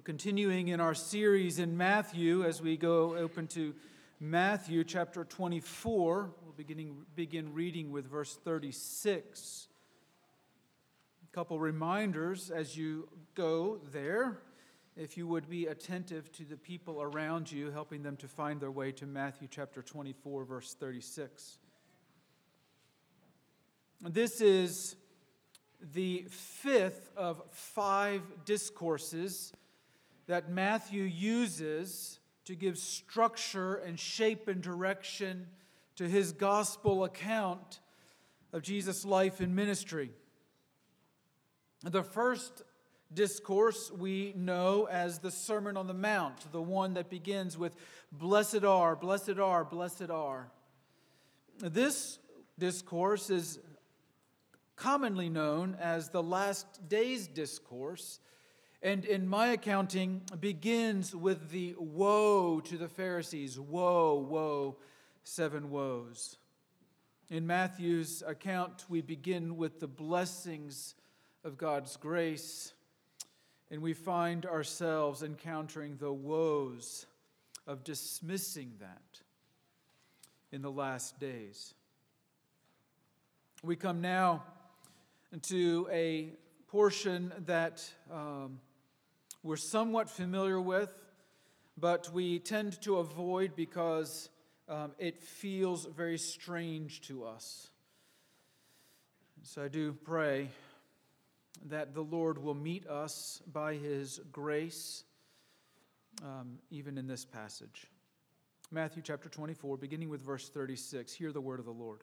We're continuing in our series in Matthew as we go open to Matthew chapter 24. We'll beginning, begin reading with verse 36. A couple reminders as you go there. If you would be attentive to the people around you, helping them to find their way to Matthew chapter 24, verse 36. This is the fifth of five discourses that Matthew uses to give structure and shape and direction to his gospel account of Jesus' life and ministry. The first discourse we know as the Sermon on the Mount, the one that begins with, Blessed are, blessed are, blessed are. This discourse is commonly known as the Last Days Discourse and in my accounting, begins with the woe to the Pharisees. Woe, woe, seven woes. In Matthew's account, we begin with the blessings of God's grace, and we find ourselves encountering the woes of dismissing that in the last days. We come now to a portion that um, we're somewhat familiar with, but we tend to avoid because um, it feels very strange to us. So I do pray that the Lord will meet us by his grace, um, even in this passage. Matthew chapter 24, beginning with verse 36. Hear the word of the Lord.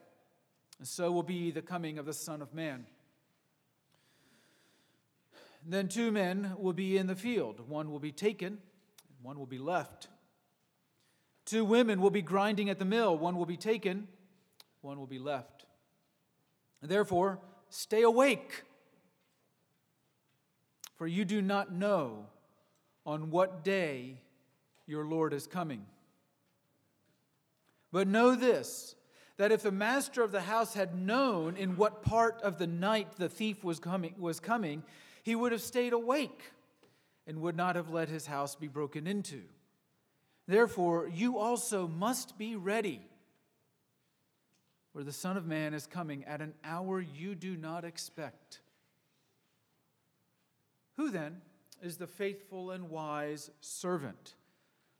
and so will be the coming of the Son of Man. Then two men will be in the field, one will be taken, and one will be left. Two women will be grinding at the mill, one will be taken, one will be left. Therefore, stay awake, for you do not know on what day your Lord is coming. But know this that if the master of the house had known in what part of the night the thief was coming, was coming, he would have stayed awake and would not have let his house be broken into. Therefore, you also must be ready, for the Son of Man is coming at an hour you do not expect. Who then is the faithful and wise servant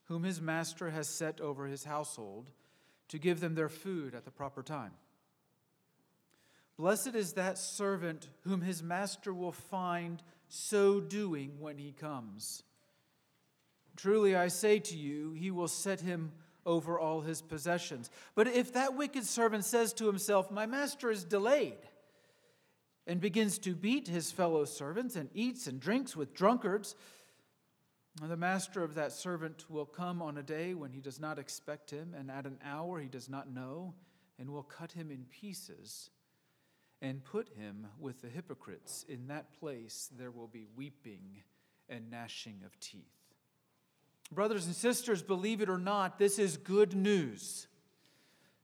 whom his master has set over his household? To give them their food at the proper time. Blessed is that servant whom his master will find so doing when he comes. Truly I say to you, he will set him over all his possessions. But if that wicked servant says to himself, My master is delayed, and begins to beat his fellow servants and eats and drinks with drunkards, the master of that servant will come on a day when he does not expect him, and at an hour he does not know, and will cut him in pieces and put him with the hypocrites. In that place there will be weeping and gnashing of teeth. Brothers and sisters, believe it or not, this is good news.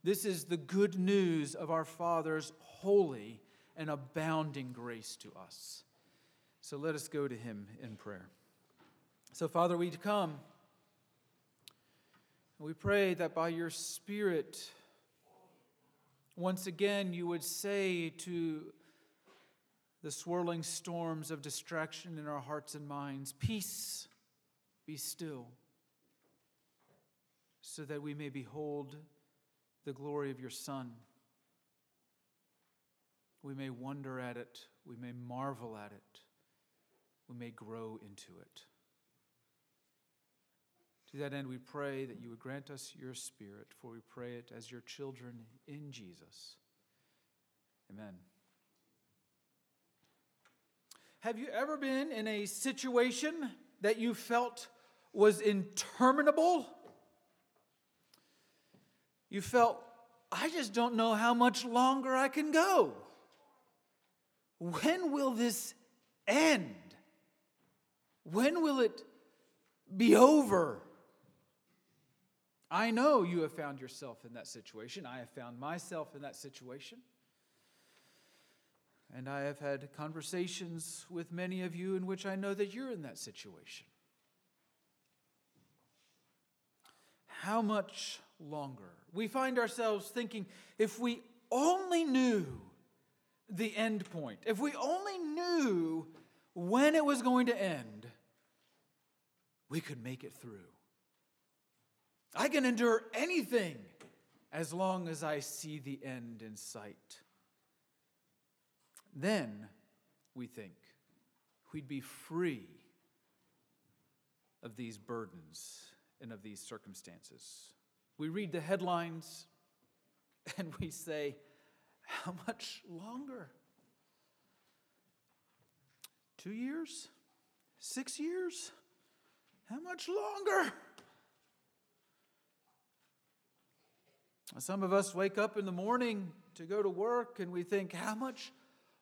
This is the good news of our Father's holy and abounding grace to us. So let us go to him in prayer. So, Father, we come. We pray that by your Spirit, once again, you would say to the swirling storms of distraction in our hearts and minds, Peace, be still, so that we may behold the glory of your Son. We may wonder at it, we may marvel at it, we may grow into it. To that end, we pray that you would grant us your Spirit, for we pray it as your children in Jesus. Amen. Have you ever been in a situation that you felt was interminable? You felt, I just don't know how much longer I can go. When will this end? When will it be over? I know you have found yourself in that situation. I have found myself in that situation. And I have had conversations with many of you in which I know that you're in that situation. How much longer? We find ourselves thinking if we only knew the end point, if we only knew when it was going to end, we could make it through. I can endure anything as long as I see the end in sight. Then we think we'd be free of these burdens and of these circumstances. We read the headlines and we say, How much longer? Two years? Six years? How much longer? Some of us wake up in the morning to go to work and we think, How much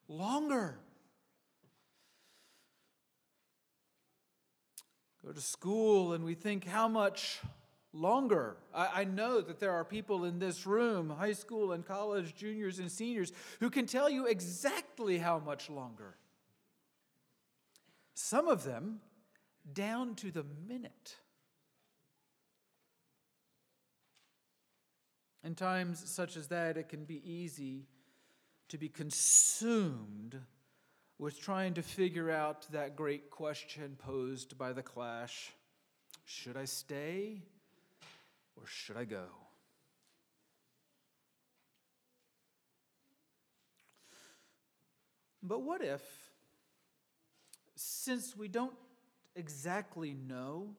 longer? Go to school and we think, How much longer. I, I, know that there are people in this room, high school and college juniors and seniors, who can tell you exactly how much longer. Some of them down to the minute. In times such as that, it can be easy to be consumed with trying to figure out that great question posed by the clash should I stay or should I go? But what if, since we don't exactly know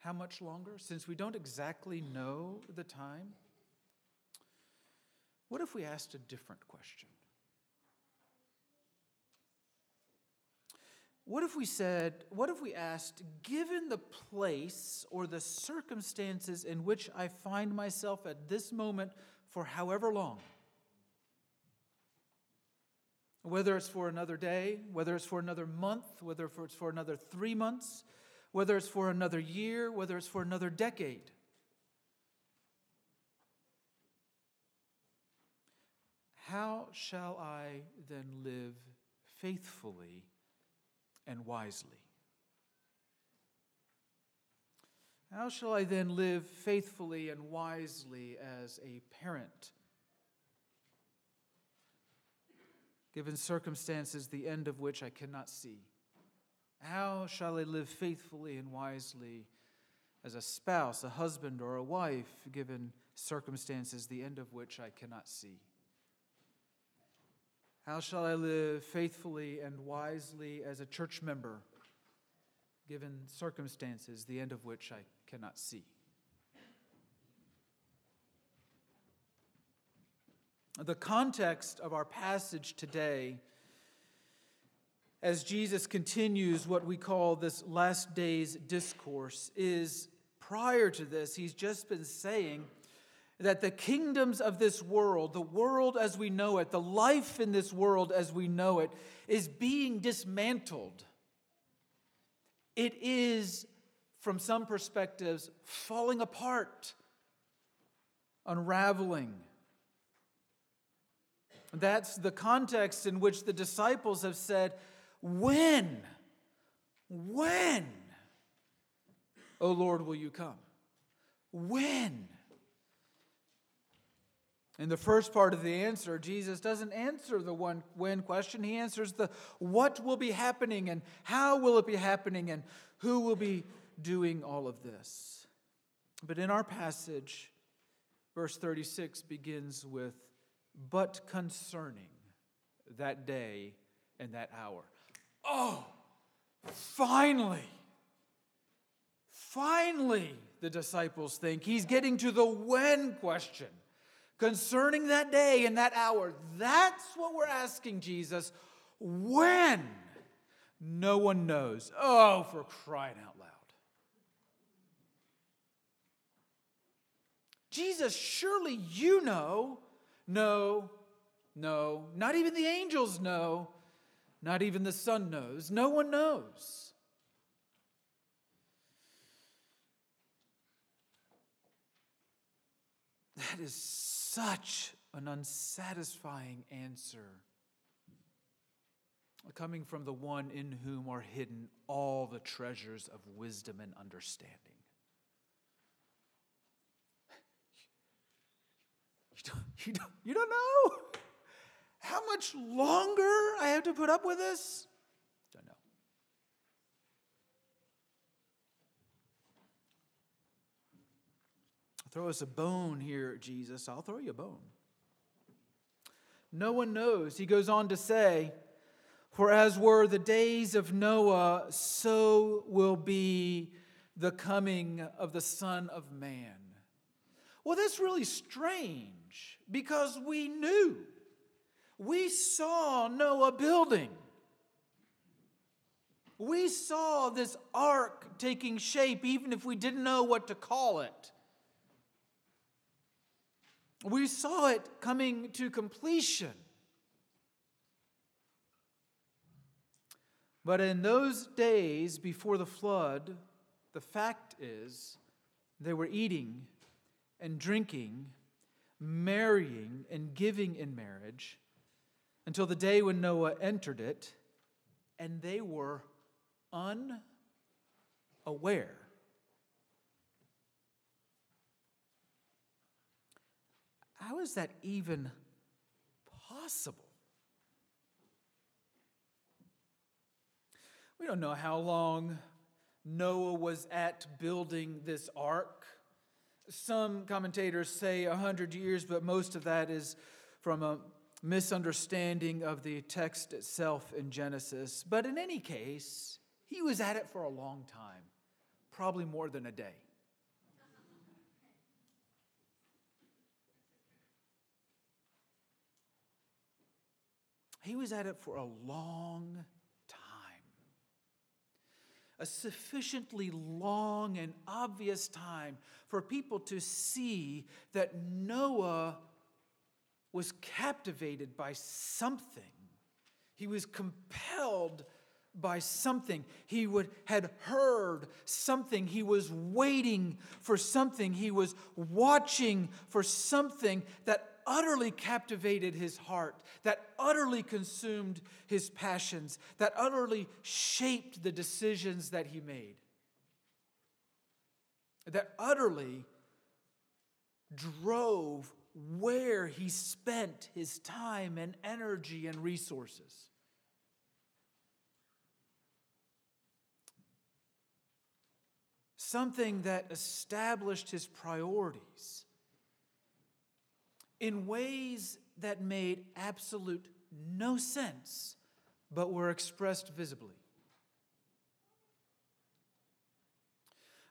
how much longer, since we don't exactly know the time, what if we asked a different question? What if we said, what if we asked, given the place or the circumstances in which I find myself at this moment for however long, whether it's for another day, whether it's for another month, whether it's for another three months, whether it's for another year, whether it's for another decade. How shall I then live faithfully? and wisely. How shall I then live faithfully and wisely as a parent? Given circumstances, the end of which I cannot see. How shall I live faithfully and wisely as a spouse, a husband, or a wife, given circumstances, the end of which I cannot see? How shall I live faithfully and wisely as a church member, given circumstances, the end of which I cannot see? The context of our passage today, as Jesus continues what we call this last days discourse, is prior to this, he's just been saying that the kingdoms of this world, the world as we know it, the life in this world as we know it, is being dismantled. It is, from some perspectives, falling apart, unraveling. That's the context in which the disciples have said, When? When? O Lord, will you come? When? In the first part of the answer, Jesus doesn't answer the one when question. He answers the what will be happening and how will it be happening and who will be doing all of this. But in our passage, verse 36 begins with, but concerning that day and that hour. Oh, finally, finally, the disciples think he's getting to the when question concerning that day and that hour. That's what we're asking Jesus. When? No one knows. Oh, for crying out loud. Jesus, surely you know. No, no, not even the angels know. Not even the Son knows. No one knows. That is such an unsatisfying answer coming from the one in whom are hidden all the treasures of wisdom and understanding. You don't, you don't, you don't know how much longer I have to put up with this? Don't know. Throw us a bone here, Jesus. I'll throw you a bone. No one knows. He goes on to say, For as were the days of Noah, so will be the coming of the Son of Man. Well, that's really strange because we knew. We saw Noah building. We saw this ark taking shape, even if we didn't know what to call it. We saw it coming to completion. But in those days before the flood, the fact is they were eating and drinking, marrying and giving in marriage until the day when Noah entered it, and they were unaware. How is that even possible? We don't know how long Noah was at building this ark. Some commentators say a hundred years, but most of that is from a misunderstanding of the text itself in Genesis. But in any case, he was at it for a long time, probably more than a day. He was at it for a long time. A sufficiently long and obvious time for people to see that Noah was captivated by something. He was compelled by something. He would, had heard something. He was waiting for something. He was watching for something that utterly captivated his heart, that utterly consumed his passions, that utterly shaped the decisions that he made, that utterly drove where he spent his time and energy and resources. Something that established his priorities in ways that made absolute no sense, but were expressed visibly.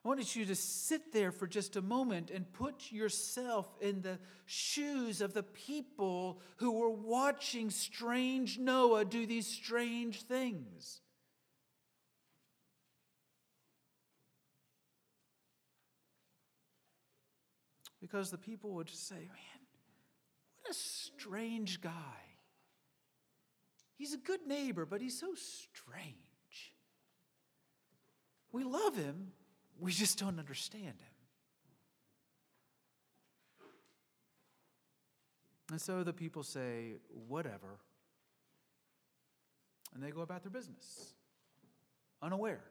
I wanted you to sit there for just a moment and put yourself in the shoes of the people who were watching strange Noah do these strange things. Because the people would say, man, a strange guy. He's a good neighbor, but he's so strange. We love him, we just don't understand him. And so the people say, whatever. And they go about their business, unaware,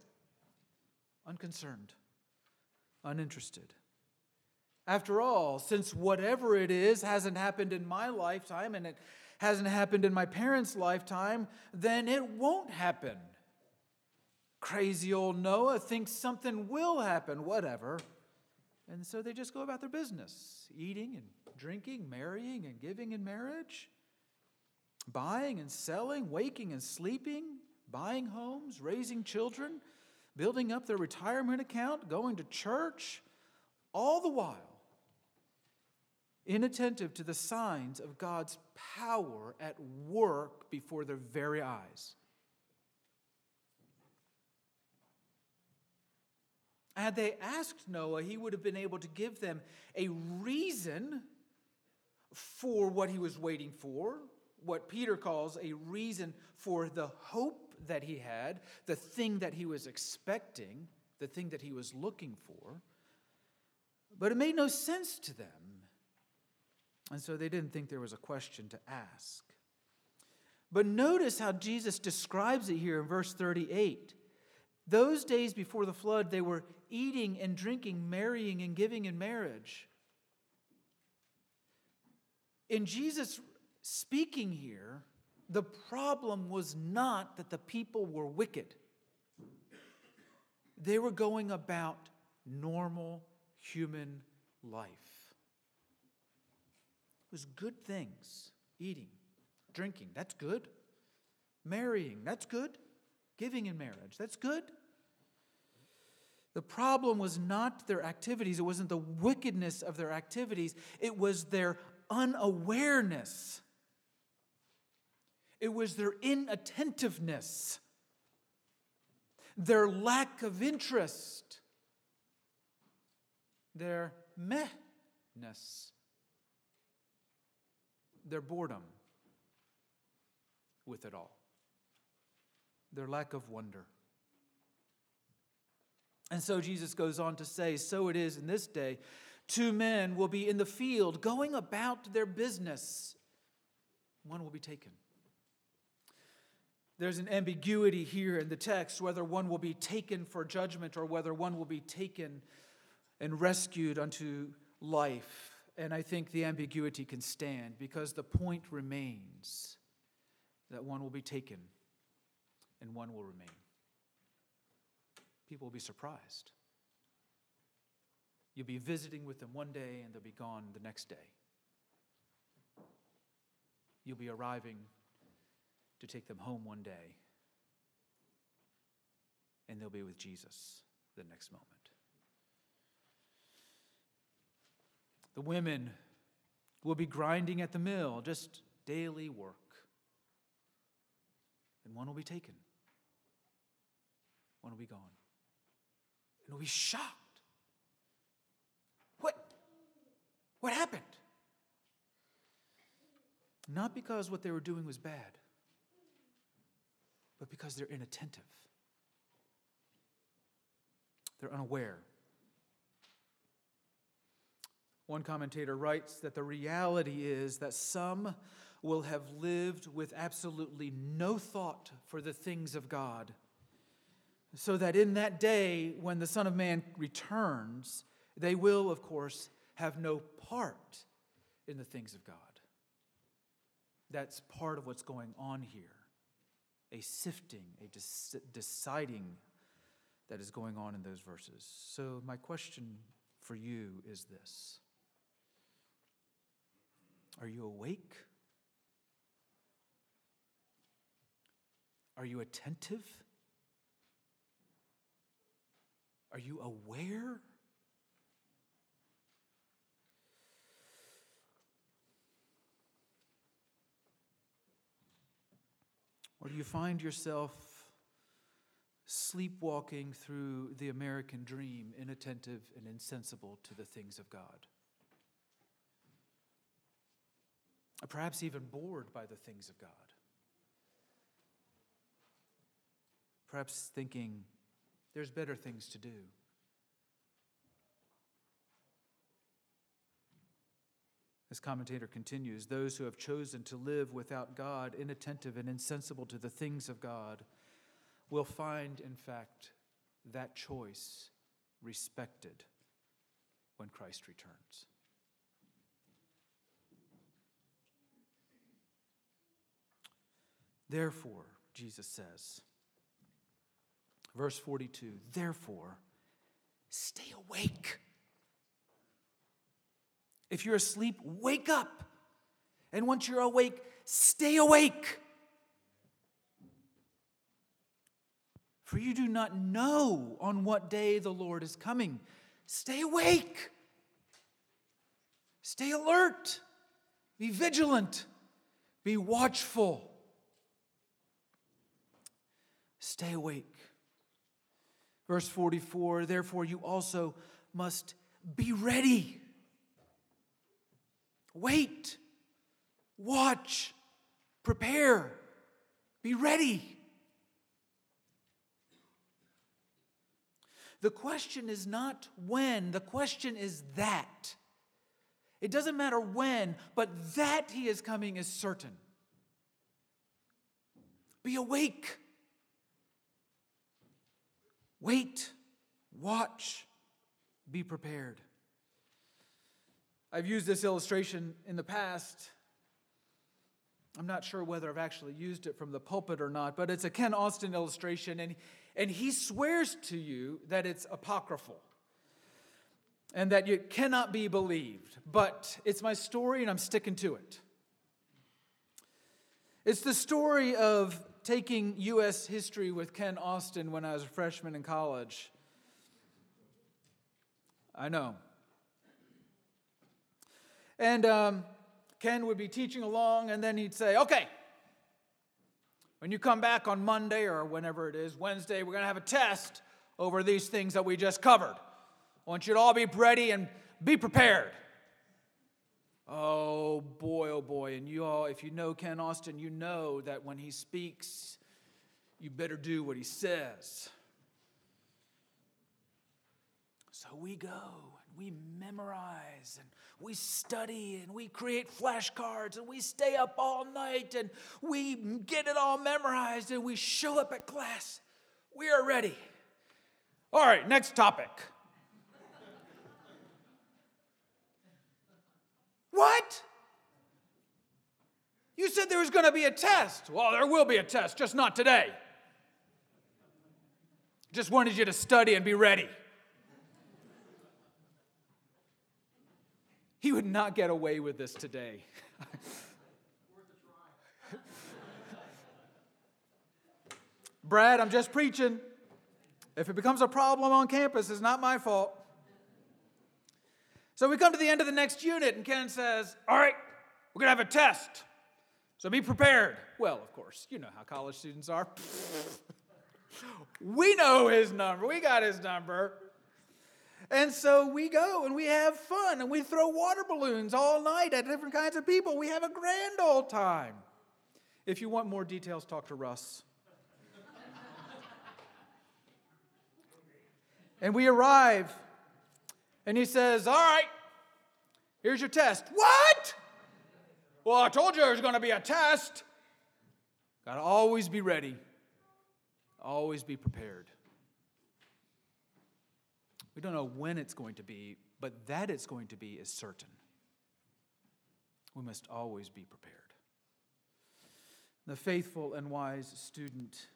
unconcerned, uninterested. After all, since whatever it is hasn't happened in my lifetime and it hasn't happened in my parents' lifetime, then it won't happen. Crazy old Noah thinks something will happen, whatever. And so they just go about their business eating and drinking, marrying and giving in marriage, buying and selling, waking and sleeping, buying homes, raising children, building up their retirement account, going to church, all the while inattentive to the signs of God's power at work before their very eyes. Had they asked Noah, he would have been able to give them a reason for what he was waiting for, what Peter calls a reason for the hope that he had, the thing that he was expecting, the thing that he was looking for. But it made no sense to them. And so they didn't think there was a question to ask. But notice how Jesus describes it here in verse 38. Those days before the flood, they were eating and drinking, marrying and giving in marriage. In Jesus speaking here, the problem was not that the people were wicked. They were going about normal human life. Was good things eating, drinking, that's good. Marrying, that's good. Giving in marriage, that's good. The problem was not their activities, it wasn't the wickedness of their activities, it was their unawareness. It was their inattentiveness, their lack of interest, their mehness, their boredom with it all, their lack of wonder. And so Jesus goes on to say, So it is in this day. Two men will be in the field going about their business. One will be taken. There's an ambiguity here in the text whether one will be taken for judgment or whether one will be taken and rescued unto life. And I think the ambiguity can stand because the point remains that one will be taken and one will remain. People will be surprised. You'll be visiting with them one day and they'll be gone the next day. You'll be arriving to take them home one day and they'll be with Jesus the next moment. The women will be grinding at the mill, just daily work. And one will be taken, one will be gone. And we'll be shocked. What? What happened? Not because what they were doing was bad, but because they're inattentive. They're unaware. One commentator writes that the reality is that some will have lived with absolutely no thought for the things of God, so that in that day when the Son of Man returns, they will, of course, have no part in the things of God. That's part of what's going on here a sifting, a deciding that is going on in those verses. So, my question for you is this Are you awake? Are you attentive? Are you aware? Or do you find yourself sleepwalking through the American dream, inattentive and insensible to the things of God? Or perhaps even bored by the things of God? Perhaps thinking, there's better things to do. This commentator continues those who have chosen to live without God, inattentive and insensible to the things of God, will find, in fact, that choice respected when Christ returns. Therefore, Jesus says, verse 42, therefore, stay awake. If you're asleep, wake up. And once you're awake, stay awake. For you do not know on what day the Lord is coming. Stay awake. Stay alert. Be vigilant. Be watchful. Stay awake. Verse 44 Therefore, you also must be ready. Wait, watch, prepare, be ready. The question is not when, the question is that. It doesn't matter when, but that he is coming is certain. Be awake. Wait, watch, be prepared. I've used this illustration in the past. I'm not sure whether I've actually used it from the pulpit or not, but it's a Ken Austin illustration, and, and he swears to you that it's apocryphal and that it cannot be believed. But it's my story and I'm sticking to it. It's the story of taking U.S. history with Ken Austin when I was a freshman in college. I know. And um, Ken would be teaching along, and then he'd say, Okay, when you come back on Monday or whenever it is, Wednesday, we're going to have a test over these things that we just covered. I want you to all be ready and be prepared. Oh boy, oh boy. And you all, if you know Ken Austin, you know that when he speaks, you better do what he says. So we go and we memorize and we study and we create flashcards and we stay up all night and we get it all memorized and we show up at class. We are ready. All right, next topic. What? You said there was going to be a test. Well, there will be a test, just not today. Just wanted you to study and be ready. He would not get away with this today. Brad, I'm just preaching. If it becomes a problem on campus, it's not my fault. So we come to the end of the next unit, and Ken says, All right, we're going to have a test. So be prepared. Well, of course, you know how college students are. we know his number, we got his number. And so we go and we have fun and we throw water balloons all night at different kinds of people. We have a grand old time. If you want more details, talk to Russ. and we arrive and he says, All right, here's your test. What? Well, I told you there's going to be a test. Got to always be ready, always be prepared. We don't know when it's going to be, but that it's going to be is certain. We must always be prepared. The faithful and wise student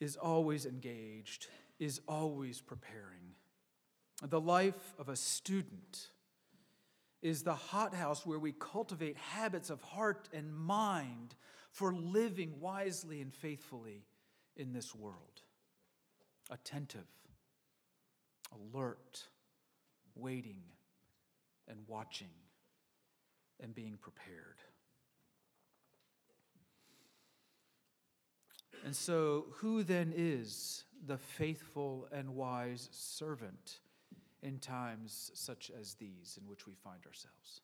is always engaged, is always preparing. The life of a student is the hothouse where we cultivate habits of heart and mind for living wisely and faithfully in this world. Attentive, alert, waiting, and watching, and being prepared. And so, who then is the faithful and wise servant? In times such as these in which we find ourselves.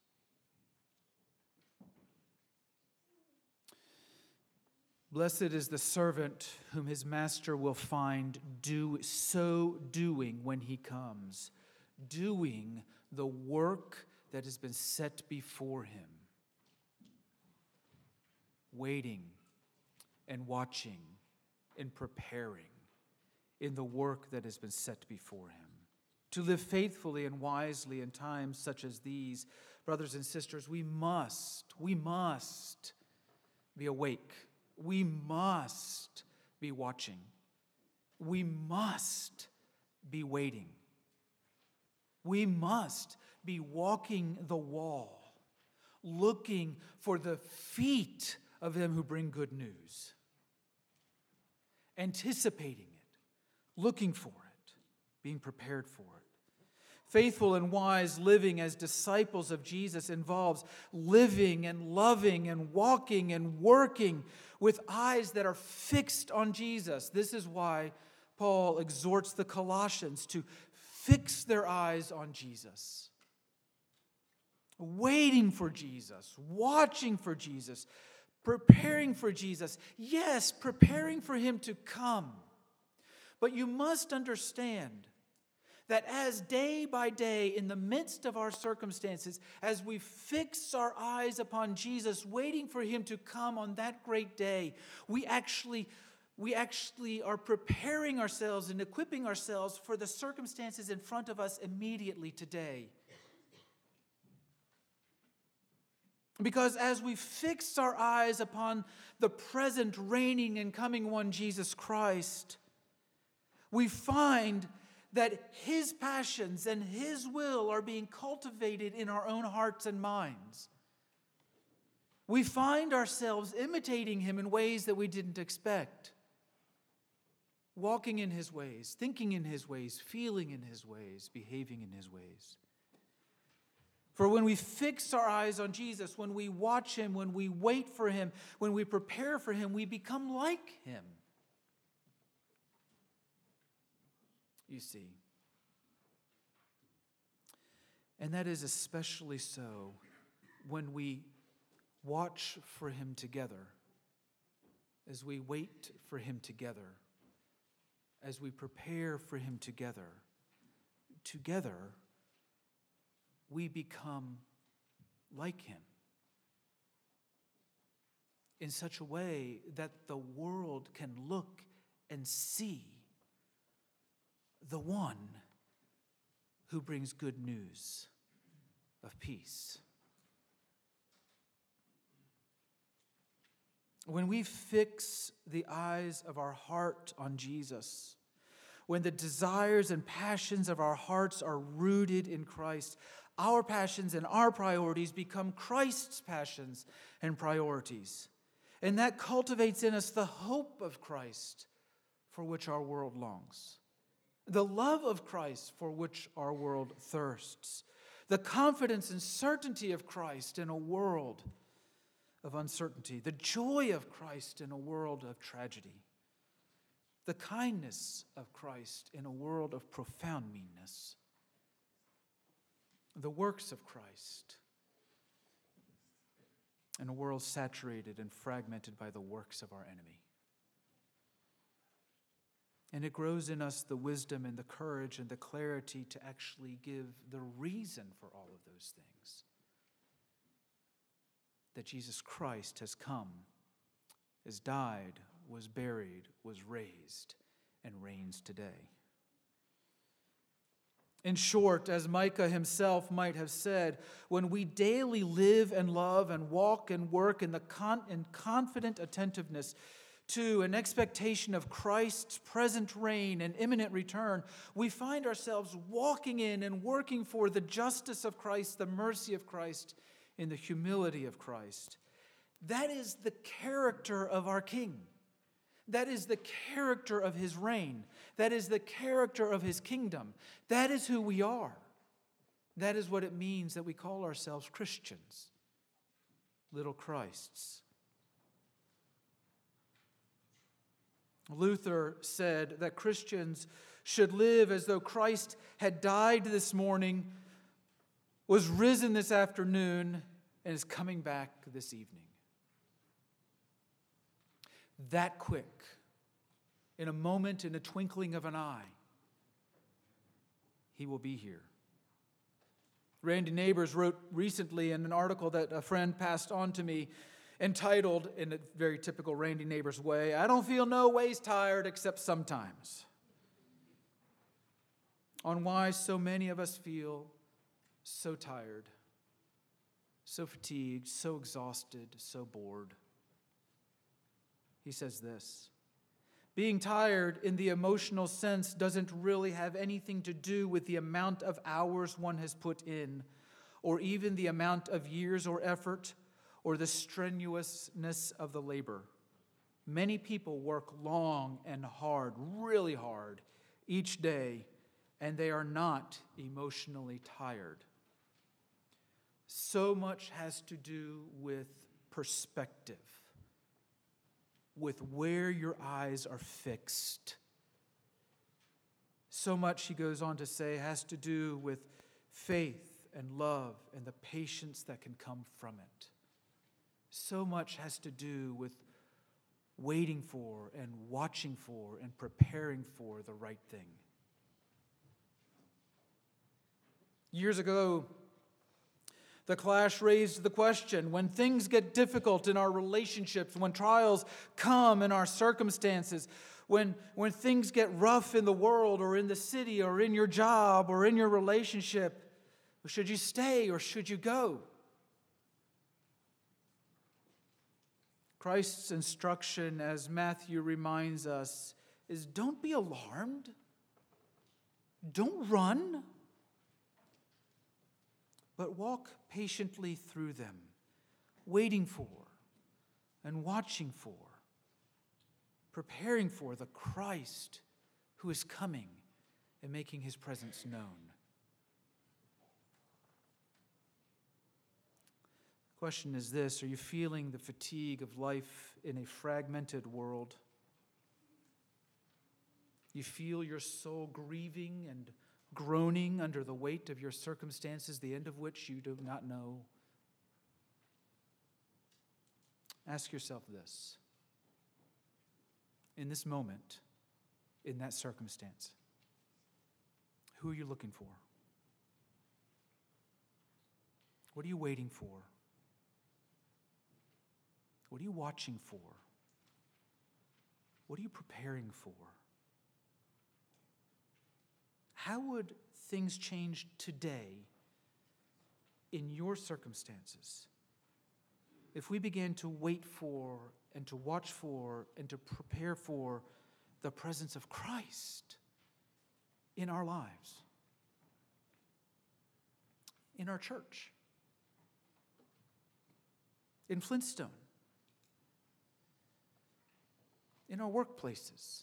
Blessed is the servant whom his master will find do so doing when he comes, doing the work that has been set before him, waiting and watching and preparing in the work that has been set before him to live faithfully and wisely in times such as these, brothers and sisters, we must, we must be awake. We must be watching. We must be waiting. We must be walking the wall, looking for the feet of them who bring good news, anticipating it, looking for it, being prepared for it. Faithful and wise living as disciples of Jesus involves living and loving and walking and working with eyes that are fixed on Jesus. This is why Paul exhorts the Colossians to fix their eyes on Jesus, waiting for Jesus, watching for Jesus, preparing for Jesus. Yes, preparing for him to come. But you must understand that as day by day, in the midst of our circumstances, as we fix our eyes upon Jesus, waiting for him to come on that great day, we actually we actually are preparing ourselves and equipping ourselves for the circumstances in front of us immediately today. Because as we fix our eyes upon the present reigning and coming one, Jesus Christ, we find that His passions and His will are being cultivated in our own hearts and minds. We find ourselves imitating Him in ways that we didn't expect, walking in His ways, thinking in His ways, feeling in His ways, behaving in His ways. For when we fix our eyes on Jesus, when we watch Him, when we wait for Him, when we prepare for Him, we become like Him. You see. And that is especially so when we watch for Him together, as we wait for Him together, as we prepare for Him together. Together, we become like Him in such a way that the world can look and see the one who brings good news of peace. When we fix the eyes of our heart on Jesus, when the desires and passions of our hearts are rooted in Christ, our passions and our priorities become Christ's passions and priorities. And that cultivates in us the hope of Christ for which our world longs the love of Christ for which our world thirsts, the confidence and certainty of Christ in a world of uncertainty, the joy of Christ in a world of tragedy, the kindness of Christ in a world of profound meanness, the works of Christ in a world saturated and fragmented by the works of our enemy. And it grows in us the wisdom and the courage and the clarity to actually give the reason for all of those things. That Jesus Christ has come, has died, was buried, was raised, and reigns today. In short, as Micah himself might have said, when we daily live and love and walk and work in, the con- in confident attentiveness to an expectation of Christ's present reign and imminent return, we find ourselves walking in and working for the justice of Christ, the mercy of Christ, in the humility of Christ. That is the character of our King. That is the character of his reign. That is the character of his kingdom. That is who we are. That is what it means that we call ourselves Christians, little Christs. Luther said that Christians should live as though Christ had died this morning, was risen this afternoon, and is coming back this evening. That quick, in a moment, in a twinkling of an eye, he will be here. Randy Neighbors wrote recently in an article that a friend passed on to me entitled, in a very typical Randy Neighbors way, I don't feel no ways tired except sometimes. On why so many of us feel so tired, so fatigued, so exhausted, so bored. He says this Being tired in the emotional sense doesn't really have anything to do with the amount of hours one has put in, or even the amount of years or effort or the strenuousness of the labor. Many people work long and hard, really hard, each day, and they are not emotionally tired. So much has to do with perspective, with where your eyes are fixed. So much, he goes on to say, has to do with faith and love and the patience that can come from it. So much has to do with waiting for and watching for and preparing for the right thing. Years ago, the Clash raised the question when things get difficult in our relationships, when trials come in our circumstances, when, when things get rough in the world or in the city or in your job or in your relationship, should you stay or should you go? Christ's instruction, as Matthew reminds us, is don't be alarmed, don't run, but walk patiently through them, waiting for and watching for, preparing for the Christ who is coming and making his presence known. Question is this Are you feeling the fatigue of life in a fragmented world? You feel your soul grieving and groaning under the weight of your circumstances, the end of which you do not know? Ask yourself this in this moment, in that circumstance, who are you looking for? What are you waiting for? What are you watching for? What are you preparing for? How would things change today in your circumstances if we began to wait for and to watch for and to prepare for the presence of Christ in our lives, in our church, in Flintstone? In our workplaces,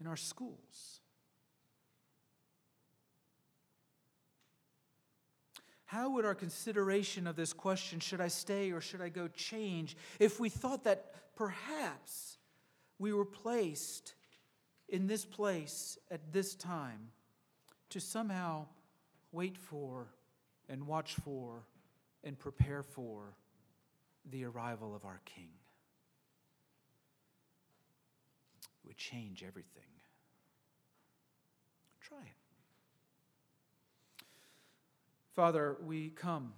in our schools. How would our consideration of this question, should I stay or should I go, change if we thought that perhaps we were placed in this place at this time to somehow wait for and watch for and prepare for the arrival of our King? Would change everything. Try it. Father, we come